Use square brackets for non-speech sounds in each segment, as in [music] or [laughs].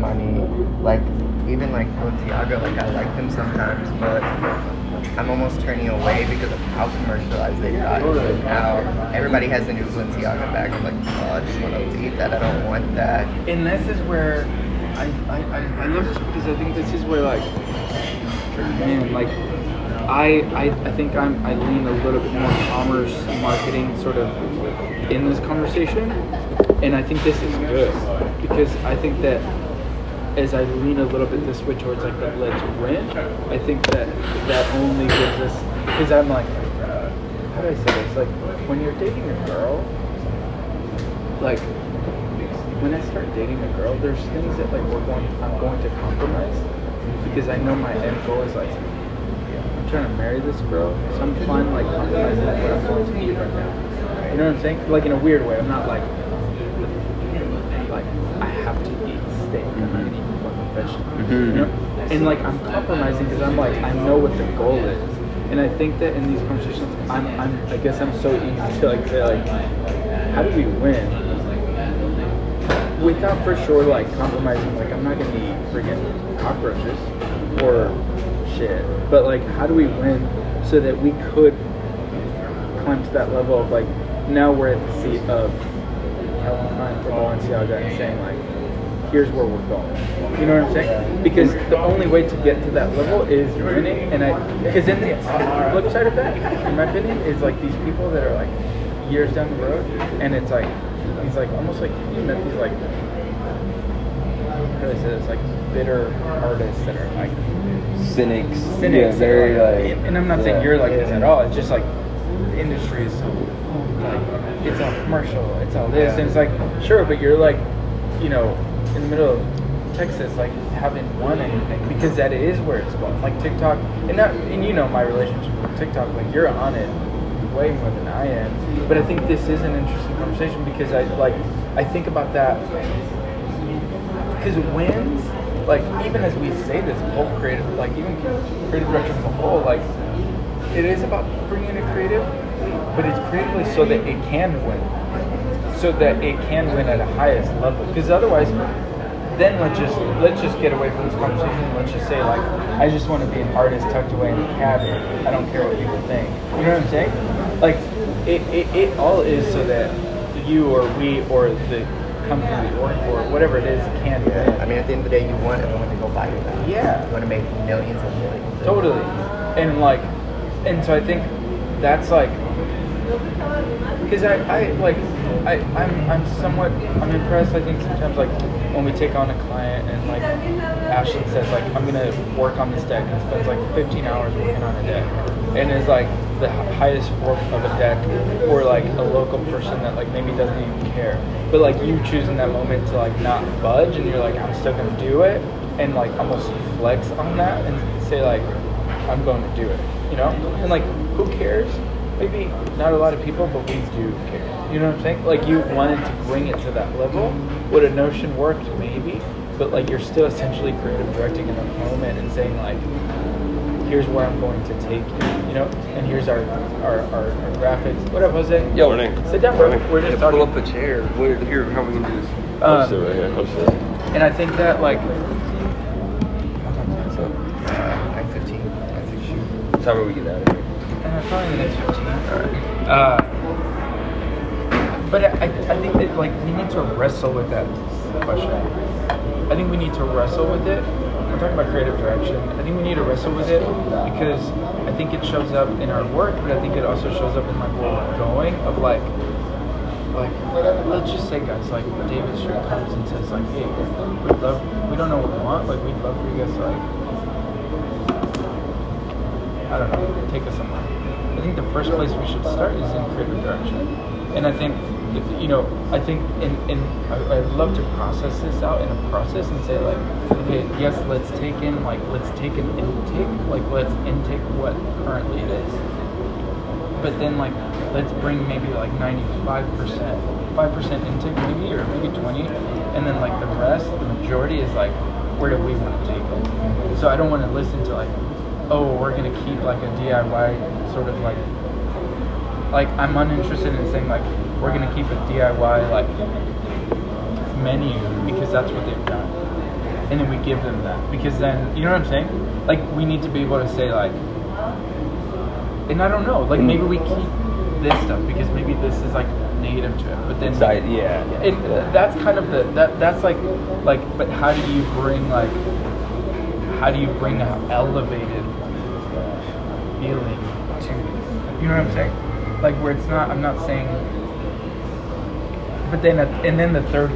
money. Like even like Balenciaga, like I like them sometimes, but I'm almost turning away because of how commercialized they've gotten. Now everybody has a new Balenciaga bag. I'm like, oh, I just want to leave that. I don't want that. And this is where I, I, I, I love this because I think this is where like man, like I, I I think I'm I lean a little bit more commerce marketing sort of in this conversation. And I think this is good because I think that as I lean a little bit this way towards like the let's win, I think that that only gives us because I'm like how do I say this? Like when you're dating a girl, like when I start dating a girl, there's things that like we're going I'm going to compromise because I know my end goal is like I'm trying to marry this girl, so I'm fine like compromising what I'm going to eat right now. You know what I'm saying? Like in a weird way. I'm not like I have to eat steak. I'm not gonna eat fucking vegetables. You know? And like I'm compromising because I'm like I know what the goal is. And I think that in these conversations, I'm, I'm I guess I'm so easy to like say like, how do we win? Without for sure like compromising. Like I'm not gonna eat friggin' cockroaches or shit. But like, how do we win so that we could climb to that level of like now we're at the seat of Calvin Klein Balenciaga and saying like here's where we're going. You know what I'm saying? Because the only way to get to that level is winning. And I because then the flip side of that, in my opinion, is like these people that are like years down the road and it's like these like almost like you met these like how do I say this like bitter artists that are like Cynics. cynics. Yeah, very are, like. and, I'm not saying you're like this at all. It's just like the industry is so like it's all commercial. It's all this, Yeah. and it's like sure, but you're like you know in the middle of Texas, like haven't won anything because that is where it's going. Like TikTok, and not and you know my relationship with TikTok. Like you're on it way more than I am. But I think this is an interesting conversation because I like I think about that because it wins, like even as we say this whole creative, like even creative direction as a whole, like it is about bringing in a creative, but it's creatively so that it can win, so that it can win at a highest level. Because otherwise, then let's just let's just get away from this conversation. Let's just say like I just want to be an artist tucked away in a cabin. I don't care what people think. You know what I'm saying? Like it, it, it all is so that you or we or the company we work for, whatever it is, can win. I mean, at the end of the day, you want everyone to go buy your bag. Yeah. You want to make millions and millions. Totally. And like, and so I think that's like, because I, I like, I, I'm, I'm somewhat, I'm impressed. I think sometimes like when we take on a client and like Ashley says like I'm gonna work on this deck and spends like 15 hours working on a deck, and is like the highest fork of a deck for like a local person that like maybe doesn't even care, but like you choose in that moment to like not budge and you're like I'm still gonna do it and like almost flex on that and say like I'm going to do it, you know? And like, who cares? Maybe not a lot of people, but we do care. You know what I'm saying? Like, you wanted to bring it to that level. Would a notion worked? Maybe. But like, you're still essentially creative directing in the moment and saying like, here's where I'm going to take you, you know? And here's our our, our, our graphics. What up, Jose? Yo, Renee. Sit down, bro. We're just Yeah, talking. Pull up a chair. Where, here, how are we gonna do this? Um, I'll sit right here. I'll sit. And I think that like, So, Uh, 9:15. I think shoot. what time are we getting out of here? Probably the next 15. Uh, but I, I think that like we need to wrestle with that question. I think we need to wrestle with it. We're talking about creative direction. I think we need to wrestle with it because I think it shows up in our work, but I think it also shows up in like where we're going of like like let's just say guys like David Street comes and says like hey we'd love we don't know what we want like we'd love for you guys to like I don't know, take us somewhere. I think the first place we should start is in creative direction. And I think, you know, I think in, in I, I'd love to process this out in a process and say like, okay, yes, let's take in, like, let's take an intake, like, let's intake what currently it is. But then like, let's bring maybe like 95%, 5% intake maybe, or maybe 20, and then like the rest, the majority is like, where do we want to take it? So I don't want to listen to like, oh, we're gonna keep like a DIY sort of like, like I'm uninterested in saying like we're gonna keep a DIY like menu because that's what they've done. and then we give them that because then you know what I'm saying? Like we need to be able to say like, and I don't know, like mm-hmm. maybe we keep this stuff because maybe this is like native to it, but then like, yeah. and that's kind of the that that's like like but how do you bring like how do you bring an elevated feeling to you know what I'm saying like where it's not I'm not saying but then and then the third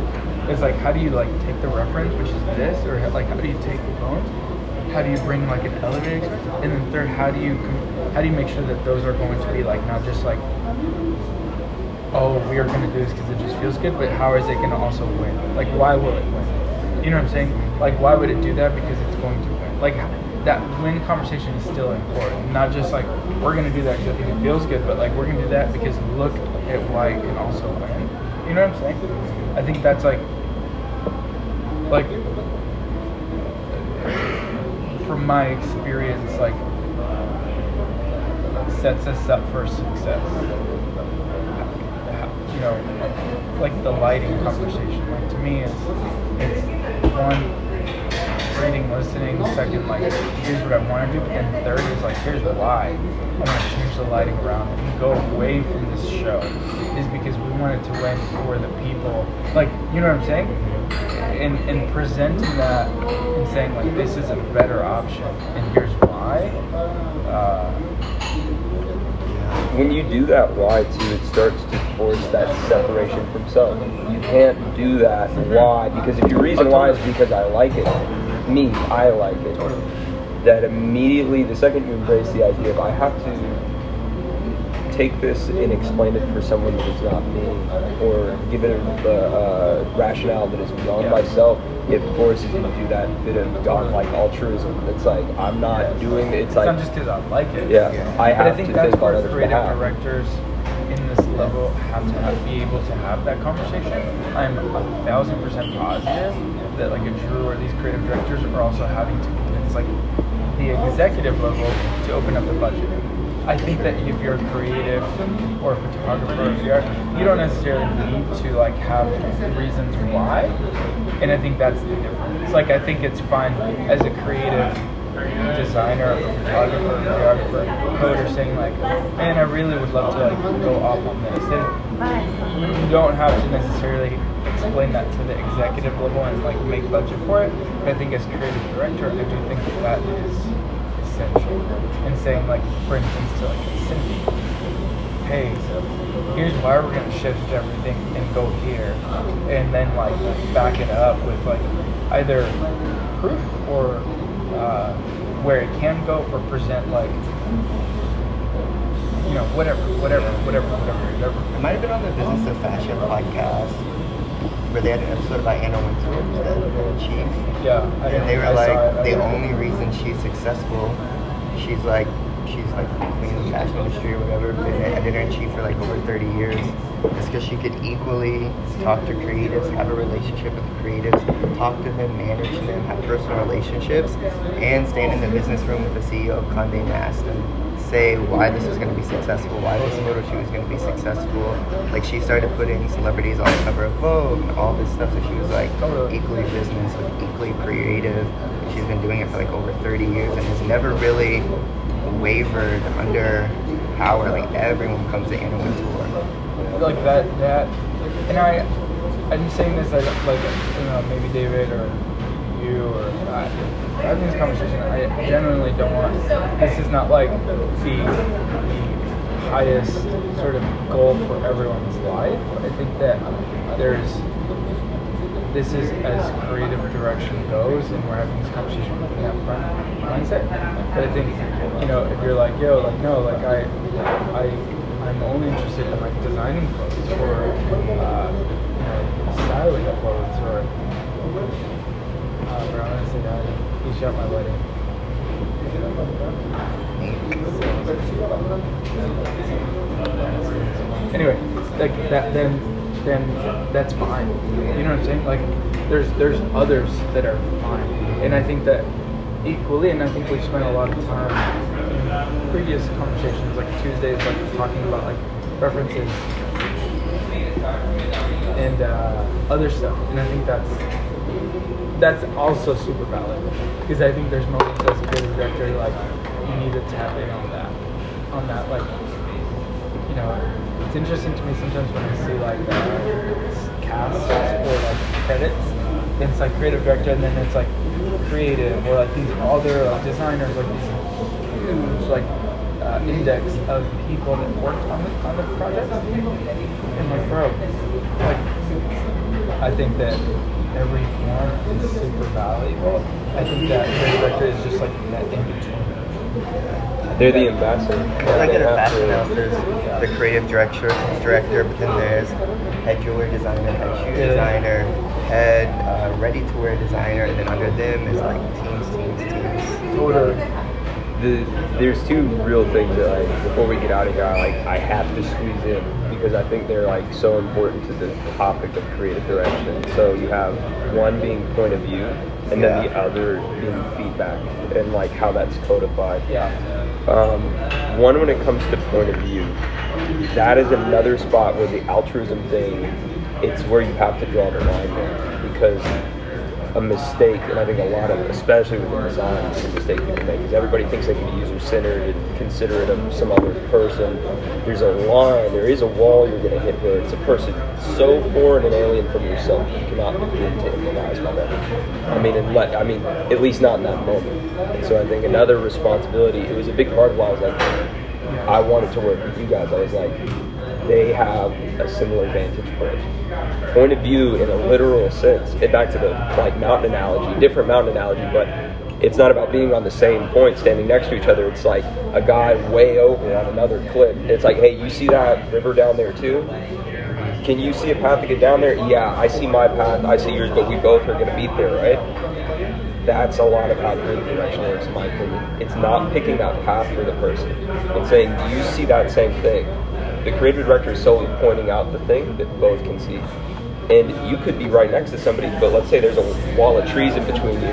is like how do you like take the reference which is this or like how do you take the bones how do you bring like an elevated and then third how do you how do you make sure that those are going to be like not just like oh, we are going to do this because it just feels good, but how is it going to also win? Like, why will it win? You know what I'm saying? Like, why would it do that? Because it's going to win. Like, that win conversation is still important. Not just like, we're to do that because it feels good, but like, we're to do that because look at why it can also win. You know what I'm saying? I think that's like, like, from my experience, like, sets us up for success you know, like the lighting conversation. Like to me, it's it's one reading, listening. Second, like here's what I want to do, and third is like here's why I'm gonna change the lighting around and go away from this show. Is because we wanted to win for the people. Like you know what I'm saying? And and presenting that and saying like this is a better option, and here's why. Uh, when you do that why too, it starts to force that separation from self. You can't do that why because if your reason why is because I like it, me, I like it. That immediately, the second you embrace the idea of I have to take this and explain it for someone that is not me, or give it the uh, rationale that is beyond Yeah. myself, it forces you to do that bit of godlike altruism. It's like I'm not doing. It's It's like not just because I like it. Yeah, I have but I think to that's think where creative behalf. directors in this level have to be able to have that conversation. I'm a thousand percent positive that like a Drew or these creative directors are also having to convince like the executive level to open up the budget. I think that if you're a creative or a photographer, or you're, you don't necessarily need to like have reasons why, and I think that's the difference. Like I think it's fine as a creative designer, or photographer, or videographer, coder saying like, man, I really would love to like go off on this. And you don't have to necessarily explain that to the executive level and like make budget for it. But I think as creative director, I do think that that is essential. And saying like, for instance, to like Cindy, hey, here's why we're gonna shift everything and go here, and then like back it up with like either proof or uh, where it can go, or present like you know whatever, whatever, whatever, whatever, whatever. It might have been on the Business of Fashion podcast where they had an episode about Anna Wintour, the, the chief. Yeah, And they were I like, the only reason she's successful, she's like, she's like queen of the fashion industry or whatever, been an editor in chief for like over 30 years, is because she could equally talk to creatives, have a relationship with the creatives, talk to them, manage them, have personal relationships, and stand in the business room with the CEO of Condé Nast say why this is going to be successful, why this photo shoot is going to be successful. Like she started putting celebrities on the cover of Vogue and all this stuff. So she was like equally business, like equally creative. She's been doing it for like over 30 years and has never really wavered under power. Like everyone comes to Anna Wintour. like that that and I I'm saying this like like you know maybe David or you or I, having this conversation I genuinely don't want. This is not like the, the highest sort of goal for everyone's life. I think that there's this is as creative direction goes and we're having this conversation with mindset. But I think you know if you're like yo like no like I I I'm only interested in like designing clothes or uh, you know styling clothes or uh, gonna say that he shot my wedding anyway, like that, then then that's fine. You know what I'm saying? Like there's there's others that are fine, and I think that equally, and I think we've spent a lot of time in previous conversations, like Tuesdays, like talking about like references and uh, other stuff, and I think that's that's also super valid because I think there's moments as a creative director like you need to tap in on that, on that like, you know, it's interesting to me sometimes when I see like uh, casts or like credits, and it's like creative director and then it's like creative or like these other like designers like these huge like uh, index of people that worked on the on the project, and like bro, like I think that every one is super valuable. I think that creative director is just like that in between. They're the ambassador. Well, like They in a have fashion to- there's the creative director, director, but then there's head jewelry designer, head shoe Yeah. designer, head uh, ready-to-wear designer, and then under them is like teams, teams, teams. Totally. the, there's two real things that like before we get out of here, I like I have to squeeze in because I think they're like so important to the topic of creative direction. So you have one being point of view, and then the other being feedback, and like how that's codified. Yeah. Um, one, when it comes to point of view, that is another spot where the altruism thing, it's where you have to draw the line there because a mistake, and I think a lot of, especially within design, is a mistake people make is everybody thinks they can be user-centered and considerate of some other person. There's a line, there is a wall you're going to hit where it's a person so foreign and alien from yourself you cannot begin to empathize with them. I mean, let, I mean, at least not in that moment. And so I think another responsibility, it was a big part of why I was like, I wanted to work with you guys. I was like, they have a similar vantage point. Point of view in a literal sense. And back to the like mountain analogy, different mountain analogy, but it's not about being on the same point, standing next to each other. It's like a guy way over on another cliff. It's like, hey, you see that river down there too? Can you see a path to get down there? Yeah, I see my path, I see yours, but we both are gonna meet there, right? That's a lot of how creative direction works, in my opinion. It's not picking that path for the person. It's saying, do you see that same thing? The creative director is solely pointing out the thing that both can see. And you could be right next to somebody, but let's say there's a wall of trees in between you.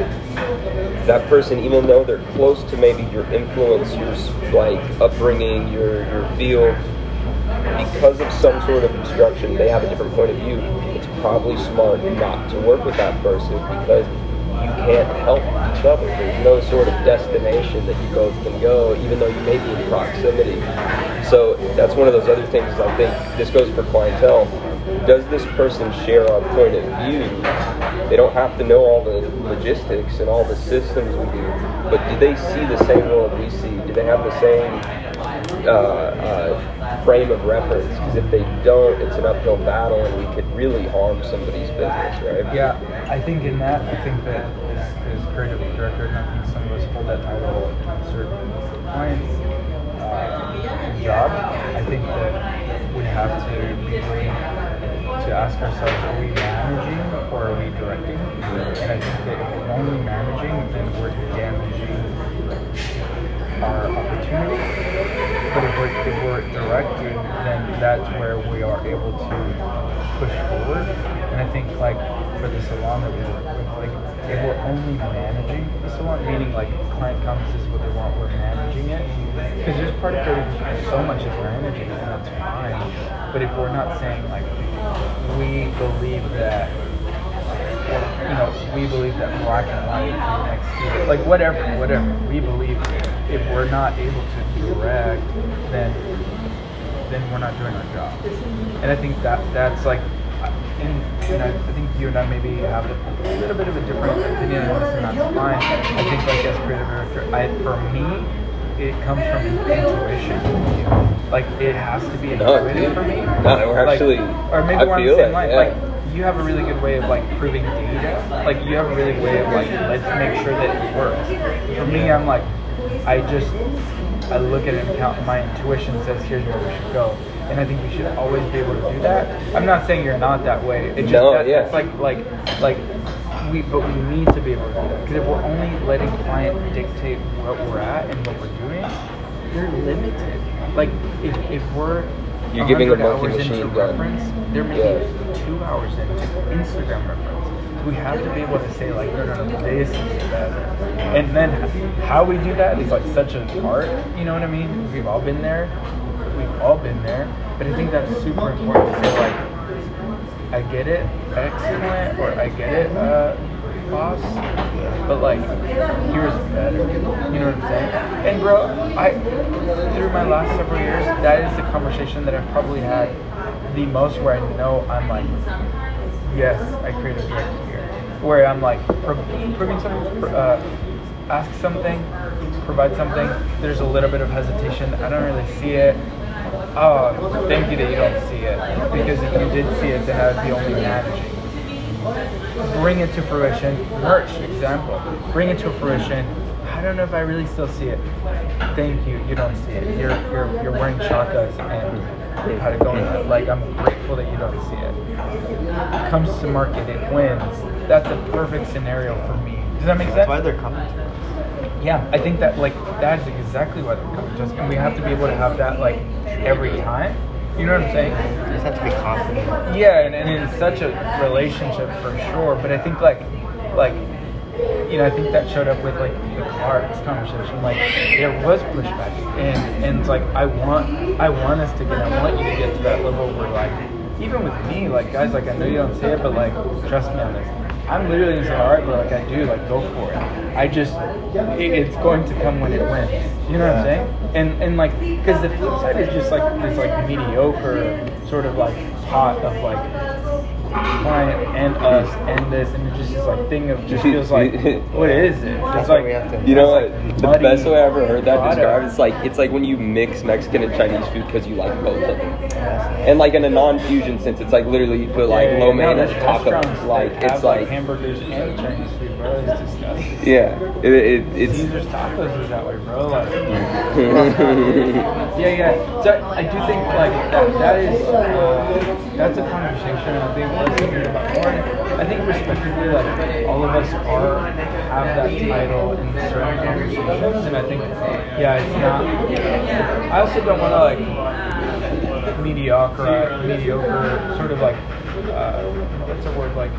That person, even though they're close to maybe your influence, your like upbringing, your your field, because of some sort of obstruction, they have a different point of view. It's probably smart not to work with that person because you can't help each other. There's no sort of destination that you both can go, even though you may be in proximity. So that's one of those other things. I think this goes for clientele. Does this person share our point of view? They don't have to know all the logistics and all the systems we do, but do they see the same world we see? Do they have the same uh, uh, frame of reference? Because if they don't, it's an uphill battle, and we could really harm somebody's business, right? Yeah, I think in that, I think that as, as creative director, and I think some of us hold that title in certain clients' job. I think that we have to be willing to ask ourselves: Are we managing or are we directing? And I think that if we're only managing, then we're damaging our opportunity. But if we're, if we're directing, then that's where we are able to push forward. And I think like for the salon that we work with, like if we're only managing the salon, meaning like client comes, this is what they want, we're managing it. Because there's part of creative so much is managing, and that's fine. But if we're not saying like we believe that you know, we believe that black and white next to. Like whatever, whatever. We believe if we're not able to direct, then then we're not doing our job. And I think that that's like, and know, I think you and I maybe have a little bit of a different opinion on this, and that's fine. I think like as creative director, I for me, it comes from intuition. Like it has to be No, intuitive dude. for me. No, we're Like, actually- or maybe I we're on the feel same it, line. yeah. Like you have a really good way of like proving data. Like you have a really way of like let's make sure that it works. For me, I'm like I just I look at it and count. My intuition says here's where we should go, and I think we should always be able to do that. I'm not saying you're not that way. It just No, that, yeah. it's like like like we but we need to be able to do that because if we're only letting client dictate what we're at and what we're doing, you're limited. Like if if we're You're giving a 100 monkey machine into gun. reference, there may Yeah. be two hours into Instagram reference. We have to be able to say like, no, no, no, this is better. And then how we do that is like such an art. You know what I mean? We've all been there. All been there. But I think that's super important to say like, I get it, excellent, or I get it, uh, boss, but like here's better. You know what I'm saying? And bro, I through my last several years, that is the conversation that I've probably had the most where I know I'm like, yes, I created directed here. Where I'm like pro- proving something, uh, ask something, provide something. There's a little bit of hesitation. I don't really see it. Oh, thank you that you don't see it. Because if you did see it, then I would be only managing bring it to fruition. Merch example, bring it to fruition. I don't know if I really still see it. Thank you. You don't see it. You're you're you're wearing chakas and how to go it. Like I'm grateful that you don't see it. Comes to market, it wins. That's a perfect scenario for me. Does that make sense? That's why they're coming. Yeah, I think that like that is exactly coming to us, and we have to be able to have that like every time. You know what I'm saying? You just have to be confident. Yeah, and, and in such a relationship for sure. But I think like like you know, I think that showed up with like the cards conversation. Like there was pushback, and and it's like I want I want us to get I want you to get to that level where like even with me, like guys, like I know you don't say it, but like trust me on this. I'm literally gonna say, all right, bro, like I do, like go for it. I just, it, it's going to come when it wins. You know what I'm saying? And and like, because the flip side is just like this like mediocre sort of like pot of like client and us and this, and it just is like thing of just feels like, [laughs] what is it? That's It's like we have to- You know what? like the best way I ever heard that product. described is like it's like when you mix Mexican and Chinese food because you like both of them. And like in a non-fusion sense, it's like literally you put like Yeah, yeah, lo yeah. No, mein and taco. restaurants that Like it's like hamburgers and Chinese food, bro. It's disgusting. yeah, it, it, it's Caesar's tacos is that way, bro. Like, [laughs] yeah, yeah. So I do think like that. That is uh, that's a conversation. I think hear about more. I think respectively, like all of us are have that title in certain conversations, and I think yeah, it's not. I also don't want to like mediocre, mediocre, sort of like uh, what's the word like.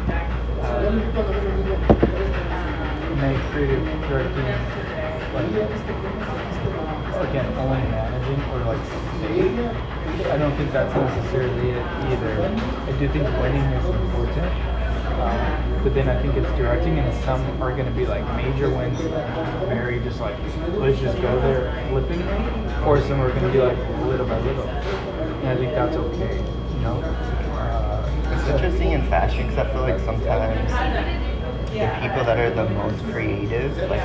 Make creative directing like again only managing or like I don't think that's necessarily it either. I do think winning is important. Um, but then I think it's directing and some are gonna be like major wins very just like let's just go there flippingly or some are gonna be like little by little. And I think that's okay, you know? It's interesting in fashion because I feel like sometimes the people that are the most creative, like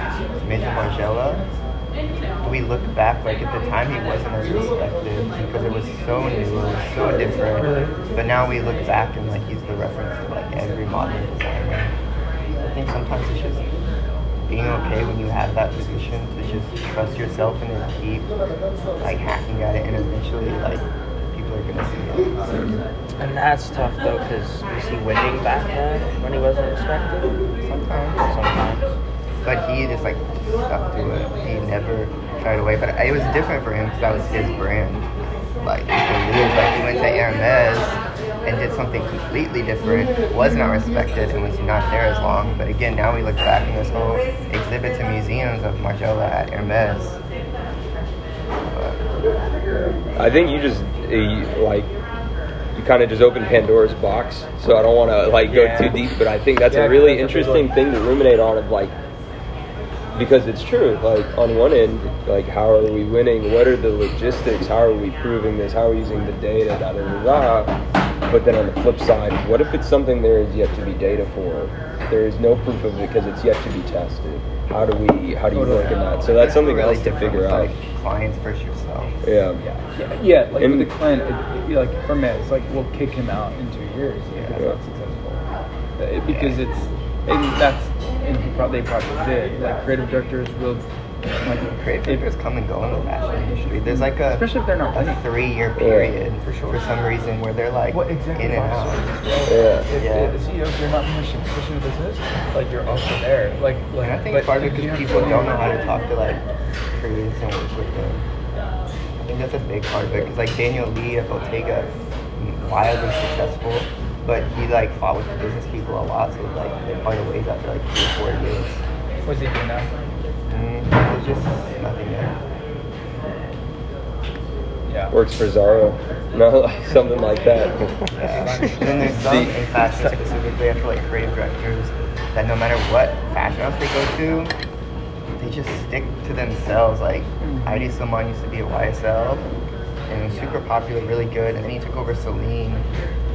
Martin Margiela, we look back, like at the time he wasn't as respected because it was so new, it was so different. But now we look back and like he's the reference to like every modern designer. I think sometimes it's just being okay when you have that position to just trust yourself and then keep like hacking at it and eventually like And that's tough though, because was he winning back then when he wasn't respected? Sometimes. Sometimes. But he just like stuck to it. He never shied away. But it was different for him because that was his brand. Like you can lose. Like he went to Hermes and did something completely different. Was not respected and was not there as long. But again, now we look back in this whole exhibits and museums of Margiela at Hermes. But I think you just you, like you kind of just opened Pandora's box. So I don't want to like go Yeah. too deep, but I think that's Yeah, a really that's a interesting thing to ruminate on. Of like because it's true. Like on one end, like how are we winning? What are the logistics? How are we proving this? How are we using the data? Da da da da. But then on the flip side, what if it's something there is yet to be data for? There is no proof of it because it's yet to be tested. How do we? How do you work in that? So that's something really else to figure out. Like clients versus yourself. Yeah. Yeah, yeah like And- with the client, it, it- like for me, it's like we'll kick him out in two years if it's Yeah. not successful, Uh, because it's and that's and he probably they probably did. Like creative directors will like Creative directors come and go in the fashion industry. There's like a especially if they're not a winning. three-year period for sure. For some reason, where they're like What exactly in executive and out. officers? Yeah. If, Yeah. if, if, you know, if you're not pushing pushing the business, like you're also there. Like like And I think but part of it if you because people don't know how to talk to like creatives and work with them. I think that's a big part of it. Because like Daniel Lee at Bottega, wildly successful, but he like fought with the business people a lot. So like they parted ways after like three or four years. What's he doing now? Mm, there's just nothing there. Yeah. works for Zara, no, [laughs] something like that. [laughs] Yeah. And then there's some in fashion specifically, I feel like creative directors that no matter what fashion house they go to, they just stick to themselves. Like Hedi Slimane used to be at YSL and was super popular, really good, and then he took over Celine,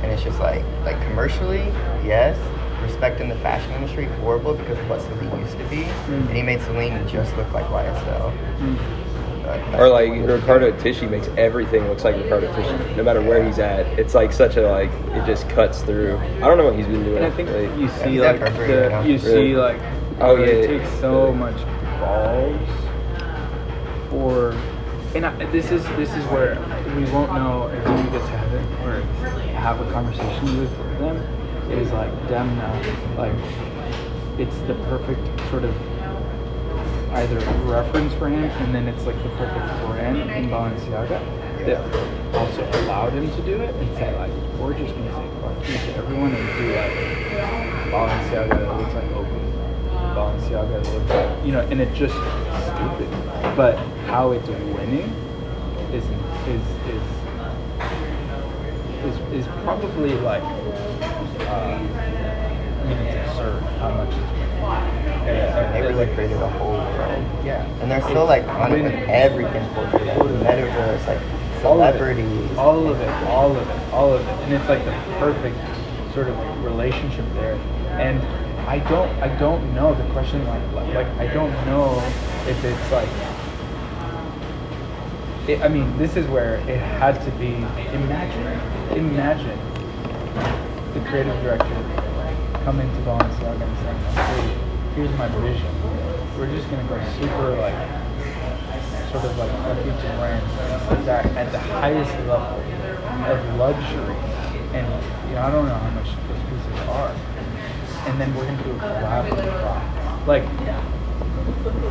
and it's just like like commercially, yes. respecting the fashion industry, horrible because of what Celine used to be, mm. and he made Celine just look like YSL. Mm. But that's Or like Riccardo Tisci makes everything looks like Riccardo Tisci, no matter where he's at. It's like such a like it just cuts through. I don't know what he's been doing. And I think lately. you see he's like the, right now. you see like Oh, where yeah, it takes so much balls for and I, this is this is where we won't know until we get to heaven or have a conversation with them is like them now like it's the perfect sort of either reference for him and then it's like the perfect brand in Balenciaga that also allowed him to do it and say like we're just gonna say fuck you to everyone and do like Balenciaga looks like Oakley Balenciaga looks like you know and it's just stupid. But how it's winning is is is is, probably like uh, I mean it's absurd how much it's Yeah, they really created a whole world. yeah And they're still like on it with everything culture, like metaverse, like all of it, celebrities. all of it, all of it, all of it, and it's like the perfect sort of relationship there. And I don't, I don't know the question like, like I don't know if it's like. It, I mean, this is where it had to be. Imagine, imagine the creative director coming to Balenciaga and saying, "Hey, here's my vision. We're just gonna go super like sort of like fucking to brands that at the highest level of luxury. And you know, I don't know how much those pieces are. And then we're gonna do a collab with. Like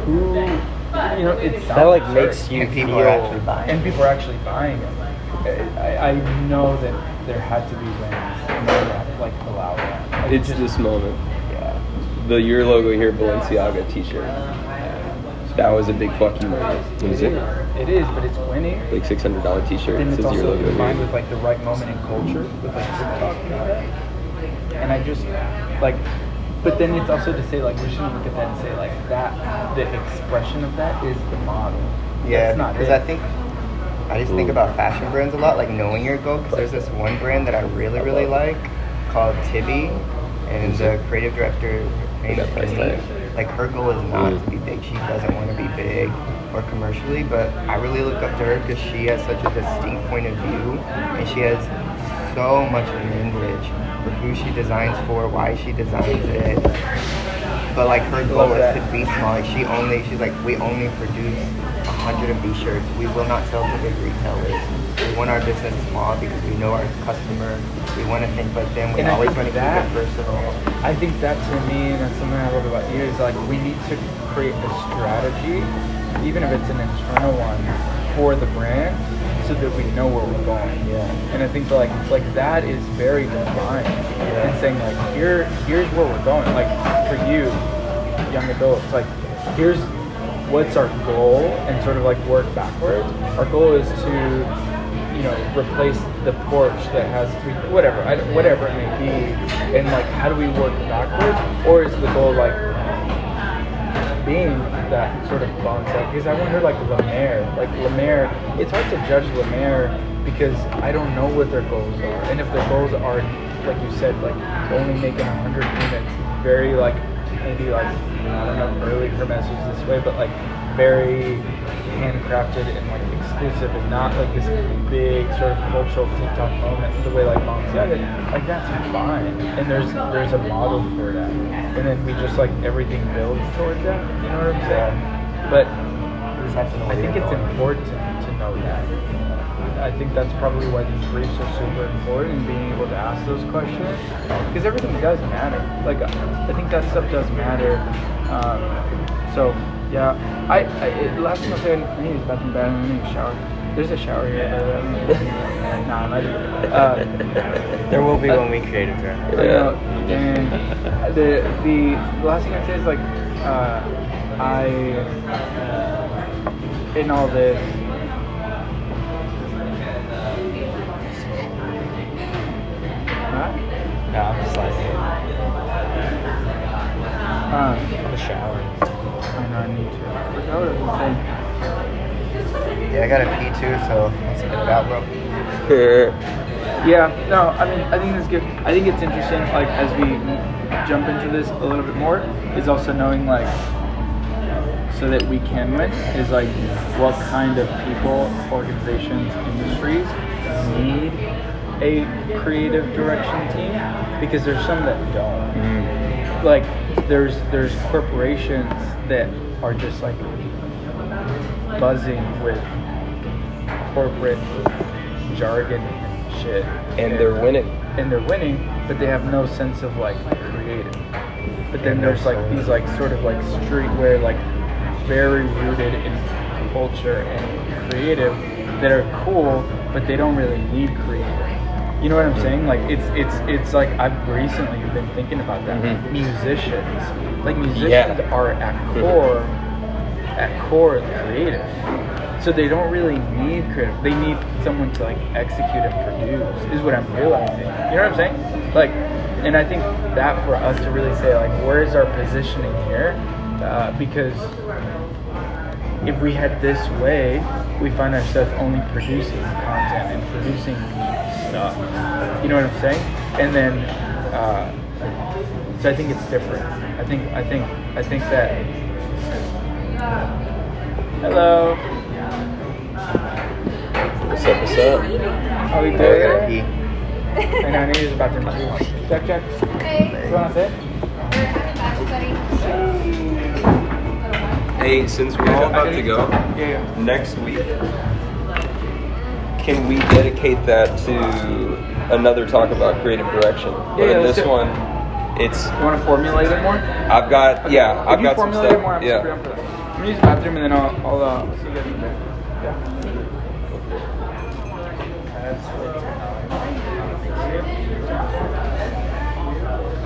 who you know, it sounds That like absurd. makes you And people feel. are actually buying. and people are actually buying it. I, I know that there had to be wins and they had to like allow that. Like, It's just- this moment. Yeah. The your logo here, Balenciaga T-shirt. That was a big fucking moment. It Was is. it? It is, but it's winning. Like six hundred dollar T-shirt. then It it's says your also logo combined here. with like the right moment in culture with like TikTok and all that. And I just like, but then it's also to say like we shouldn't look at that and say like that the expression of that is the model. Yeah, That's not because it. I think I just think about fashion brands a lot, like knowing your goal. Because there's this one brand that I really, really like called Tibi, and the creative director her name is that price Penny. Like her goal is not to be big. She doesn't want to be big or commercially, but I really look up to her because she has such a distinct point of view, and she has so much language for who she designs for, why she designs it. But like her goal is to be small. Like she only, she's like, we only produce a hundred of these shirts. We will not sell to big retailers. We want our business small because we know our customer. We want to think like them. We And always want to keep it personal. I think that to me, and that's something I love about you, is like we need to create a strategy, even if it's an internal one, for the brand, so that we know where we're going. Yeah. And I think like like that is very defined. And saying like here here's where we're going. Like for you, young adults, like here's what's our goal and sort of like work backwards. Our goal is to you know replace the porch that has three whatever I, whatever it may be and like how do we work backwards or is the goal like being that sort of concept because I wonder like Lemaire, like Lemaire, it's hard to judge Lemaire because I don't know what their goals are, and if their goals are like you said, like only making hundred units, very like maybe like I don't know early Hermes was this way, but like very handcrafted and like exclusive and not like this big sort of cultural TikTok moment the way like Balenciaga, like that's fine. And there's there's a model for that. And then we just like everything builds towards that. You know what I'm saying? But You just have to know I think it's important to know that. I think that's probably why these briefs are super important and being able to ask those questions because everything does matter. Like I think that stuff does matter. Um, so yeah, I, I it, last thing I'll say, I need to bathroom bad. I need a shower. There's a shower here. way. [laughs] nah, I'm not even- [laughs] uh, There will be when we create a. I know, and the the the last thing I say is like uh, I in all this Um, in the shower. I know I need to. I forgot what I was gonna Yeah, I gotta pee too, so let's get it out, bro. Yeah, no, I mean, I think that's good. I think it's interesting, like, as we jump into this a little bit more, is also knowing, like, so that we can win, is like, what kind of people, organizations, industries need a creative direction team, because there's some that don't. Mm-hmm. Like there's there's corporations that are just like buzzing with corporate jargon and shit. And they're winning. and they're winning but they have no sense of like creative. But then there's like these like sort of like streetwear like very rooted in culture and creative that are cool but they don't really need creative you know what I'm saying? Like it's it's it's like I've recently been thinking about that. Mhm. Musicians, like musicians Yeah. are at core, at core creative. So they don't really need creative. They need someone to like execute and produce. Is what I'm realizing. You know what I'm saying? Like, and I think that for us to really say like, where is our positioning here? Uh, because if we head this way, we find ourselves only producing content and producing stuff. You know what I'm saying? And then, uh, so I think it's different. I think, I think, I think that. Hello. What's up? What's up? How we Oh, I gotta doing? pee. I know, I need to use the bathroom. Check, check. Hey, You wanna sit? we're having Bible study. Hey, since we're all about to go Yeah, yeah. next week, can we dedicate that to another talk about creative direction? But Yeah, in this do one, it's You wanna formulate it more? I've got yeah, If I've you got some formulate stuff. it more, I'm yeah. super down for that. I'm gonna use the bathroom and then I'll, I'll uh, see you guys in there. Yeah.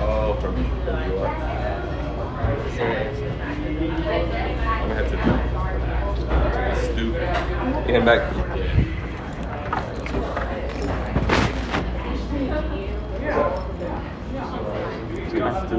Oh, from from New York. I'm gonna have to, to the stoop. Hand back. To the stoop.